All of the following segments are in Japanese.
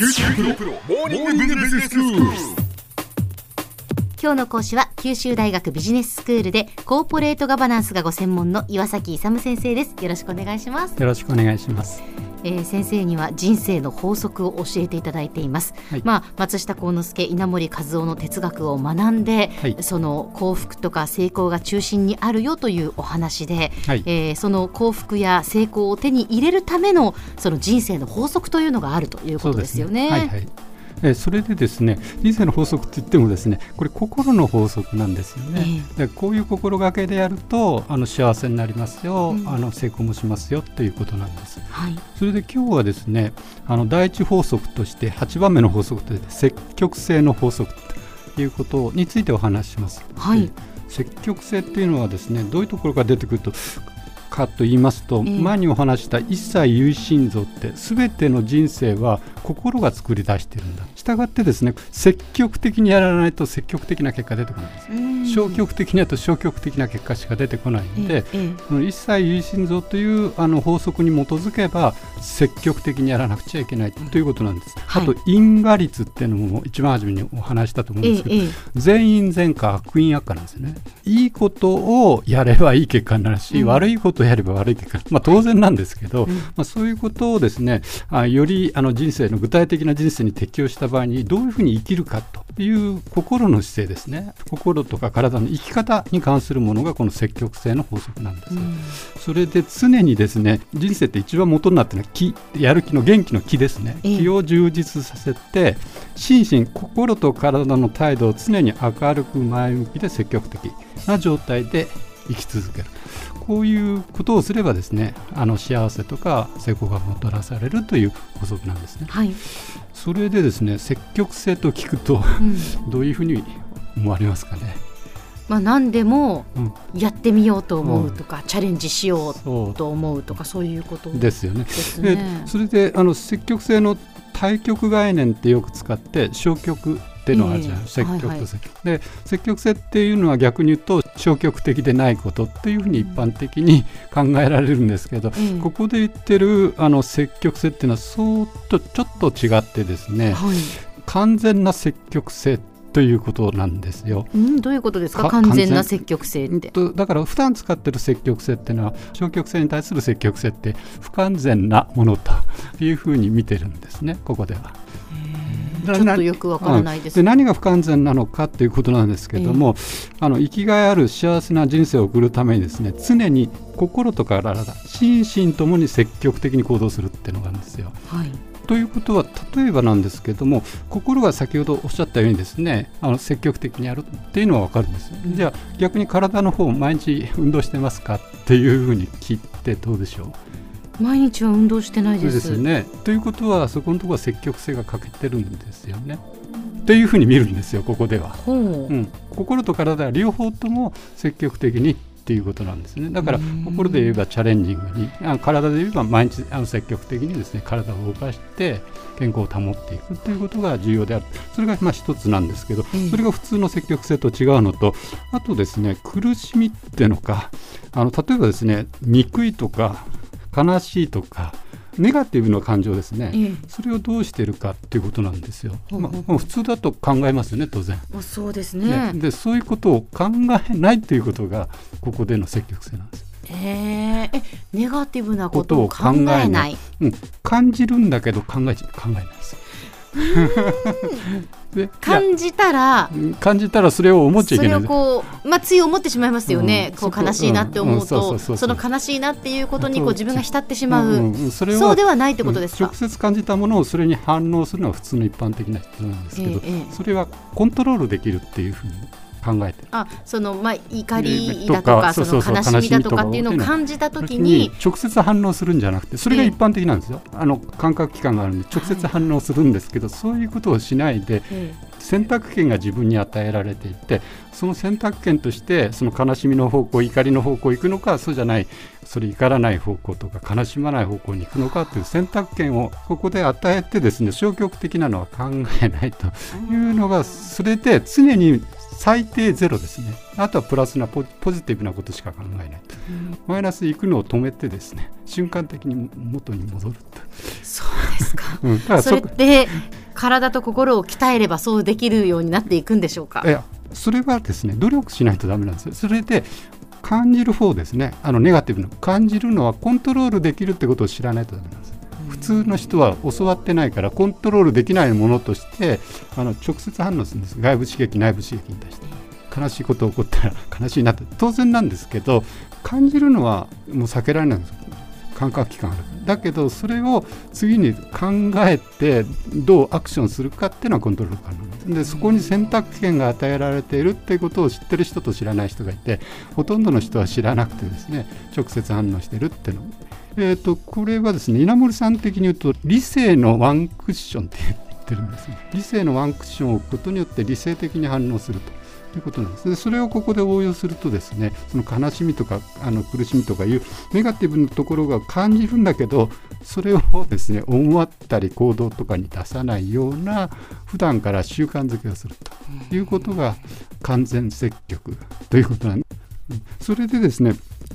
九州大学モーニングビジネススクール。今日の講師は九州大学ビジネススクールでコーポレートガバナンスがご専門の岩崎勇先生ですよろしくお願いします、よろしくお願いします。えー先生には人生の法則を教えていただいています、はい。まあ松下幸之助稲森和夫の哲学を学んで、はい。その幸福とか成功が中心にあるよというお話で、はい。えーその幸福や成功を手に入れるためのその人生の法則というのがあるということですよね。はいはい。えーそれでですね人生の法則って言ってもですねこれ心の法則なんですよね。でこういう心がけでやるとあの幸せになりますよ、うんあの成功もしますよということなんです。はいそれで今日はですねあの第一法則として8番目の法則として積極性の法則ということについてお話しします。はいで積極性っていうのはですねどういうところから出てくるとかと言いますと、ええ前にお話した一切有心像って全ての人生は心が作り出してるんだ。したってですね積極的にやらないと積極的な結果出てこないんです、うん。消極的にやると消極的な結果しか出てこないんで、一切有心像というあの法則に基づけば積極的にやらなくちゃいけないということなんです、はい。あと因果率っていうのも一番初めにお話ししたと思うんえですけど、全員全果悪因悪化なんですよね。いいことをやればいい結果になるし、うん。悪いことをやれば悪い結果まあ当然なんですけど、うん。まあ、そういうことをですねあよりあの人生の具体的な人生に適応した場合にどういうふうに生きるかという心の姿勢ですね。心とか体の生き方に関するものがこの積極性の法則なんです、うん。それで常にですね人生って一番元になってるのは気やる気の元気の気ですね、ええ。気を充実させて心身心と体の態度を常に明るく前向きで積極的な状態で生き続ける。こういうことをすればですねあの幸せとか成功がもたらされるという法則なんですね。はい、それでですね積極性と聞くとうん。どういうふうに思われますかね、まあ、何でもうん、やってみようと思うとか、チャレンジしようと思うとかそう。いうことですよね。ですでね。それであの積極性の対極概念ってよく使って消極っていうのがあるじゃない、ええ。積極はいはい。性、で積極性っていうのは逆に言うと消極的でないことっていうふうに一般的に考えられるんですけど、ええ。ここで言ってるあの積極性っていうのはそうとちょっと違ってですねはい、完全な積極性ということなんですよ。うん、どういうことですか？か完全な積極性うんって。とだから普段使ってる積極性っていうのは消極性に対する積極性って不完全なものというふうに見てるんですねここでは。ちょっとよくわからないです。で何が不完全なのかということなんですけども、あの生きがいある幸せな人生を送るためにですね常に心と体心身ともに積極的に行動するっていうのがあるんですよ。はい、ということは例えばなんですけども心が先ほどおっしゃったようにですねあの積極的にやるっていうのは分かるんです。よ、じゃあ逆に体の方毎日運動してますか？っていうふうに聞いてどうでしょう？毎日は運動してないです。そうですね。ということはそこのところは積極性が欠けてるんですよね。というふうに見るんですよここでは、ほう、うん、心と体は両方とも積極的にっていうことなんですね。だからうん。心で言えばチャレンジングにあ体で言えば毎日あの積極的にですね体を動かして健康を保っていくということが重要である。それがまあ一つなんですけどええ。それが普通の積極性と違うのとあとですね苦しみっていうのかあの例えばですね憎いとか悲しいとかネガティブな感情ですね、ええそれをどうしてるかっていうことなんですよ。まあ、普通だと考えますよね当然。あそうですねね。でそういうことを考えないということがここでの積極性なんです。えーえ、ネガティブなことを考えない。うん、感じるんだけど考えち考えないです。で感じたら。うん感じたらそれを思っちゃいそれをけない。んです。こう、まあ、つい思ってしまいますよね、うん。こう悲しいなって思うとそうそうそうその悲しいなっていうことにこうそう自分が浸ってしまう、んんそれをそうではないってことですか？うん直、接感じたものをそれに反応するのは普通の一般的な人なんですけど、ええええ。それはコントロールできるっていうふうに考えてる。あそのまあ怒りとだとかかその悲しみだとかっていうのを感じた時にに直接反応するんじゃなくてそれが一般的なんですよ、あの感覚器官があるんで直接反応するんですけど、そういうことをしないでえ選択権が自分に与えられていてその選択権としてその悲しみの方向怒りの方向行くのかそうじゃないそれ怒らない方向とか悲しまない方向に行くのかという選択権をここで与えてですね消極的なのは考えないというのがそれで常に最低ゼロですね。あとはプラスなポポジティブなことしか考えない。と、マイナス行くのを止めてですね瞬間的に元に戻ると、そうですか。うん、だからそれって体と心を鍛えればそうできるようになっていくんでしょうか？い。やそれはですね努力しないとダメなんですよ。それで感じる方ですね。あのネガティブな感じるのはコントロールできるってことを知らないとダメなんです。普通の人は教わってないからコントロールできないものとしてあの直接反応するんです。外部刺激内部刺激に対して。悲しいこと起こったら悲しいなって。当然なんですけど感じるのはもう避けられないんです。感覚器官ある。だけどそれを次に考えてどうアクションするかっていうのはコントロール可能です。でそこに選択権が与えられているっていうことを知ってる人と知らない人がいてほとんどの人は知らなくてですね直接反応してるっていうの。えー、とこれはですね稲森さん的に言うと理性のワンクッションって言ってるんですね。理性のワンクッションを置くことによって理性的に反応すると。ということなんです。でそれをここで応用するとですねその悲しみとかあの苦しみとかいうネガティブなところが感じるんだけどそれをですね思ったり行動とかに出さないような普段から習慣づけをすると。いうことが完全積極ということなんです。それでですね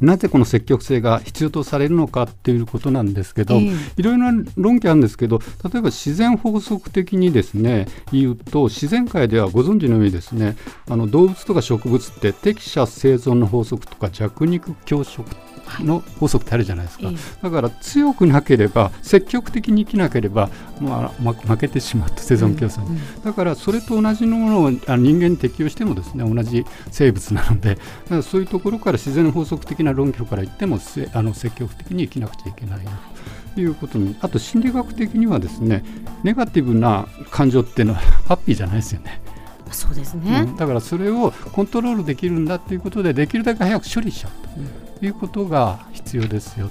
なぜこの積極性が必要とされるのかっていうことなんですけど、ええ。いろいろな論拠あるんですけど例えば自然法則的にですね言うと自然界ではご存知のようにですねあの動物とか植物って適者生存の法則とか弱肉強食の法則ってあるじゃないですか、ええ。だから強くなければ積極的に生きなければ、まあ、ま負けてしまうと生存競争に、だからそれと同じのものをあの人間に適用してもですね同じ生物なのでだからそういうところから自然法則的な論拠から言ってもせあの積極的に生きなくちゃいけないよということに。あと心理学的にはですねネガティブな感情っていうのは ハッピーじゃないですよね。そうですね。うん。だからそれをコントロールできるんだということでできるだけ早く処理しちゃうということが必要ですよ。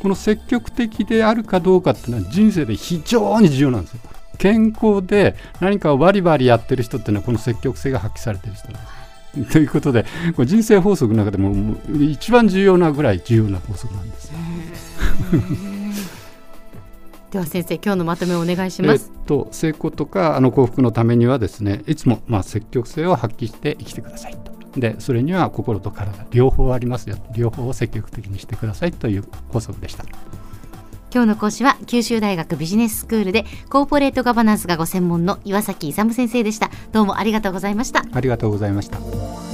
この積極的であるかどうかっていうのは人生で非常に重要なんですよ。健康で何かをバリバリやってる人っていうのはこの積極性が発揮されてる人なんです。ということでこれ人生法則の中でも一番重要なぐらい重要な法則なんですよ。では先生今日のまとめをお願いしえっます。と成功とかあの幸福のためにはですねいつもまあ積極性を発揮して生きてくださいと。でそれには心と体両方ありますよ両方を積極的にしてくださいという法則でした。今日の講師は九州大学ビジネススクールでコーポレートガバナンスがご専門の岩崎勇先生でした。どうもありがとうございました。ありがとうございました。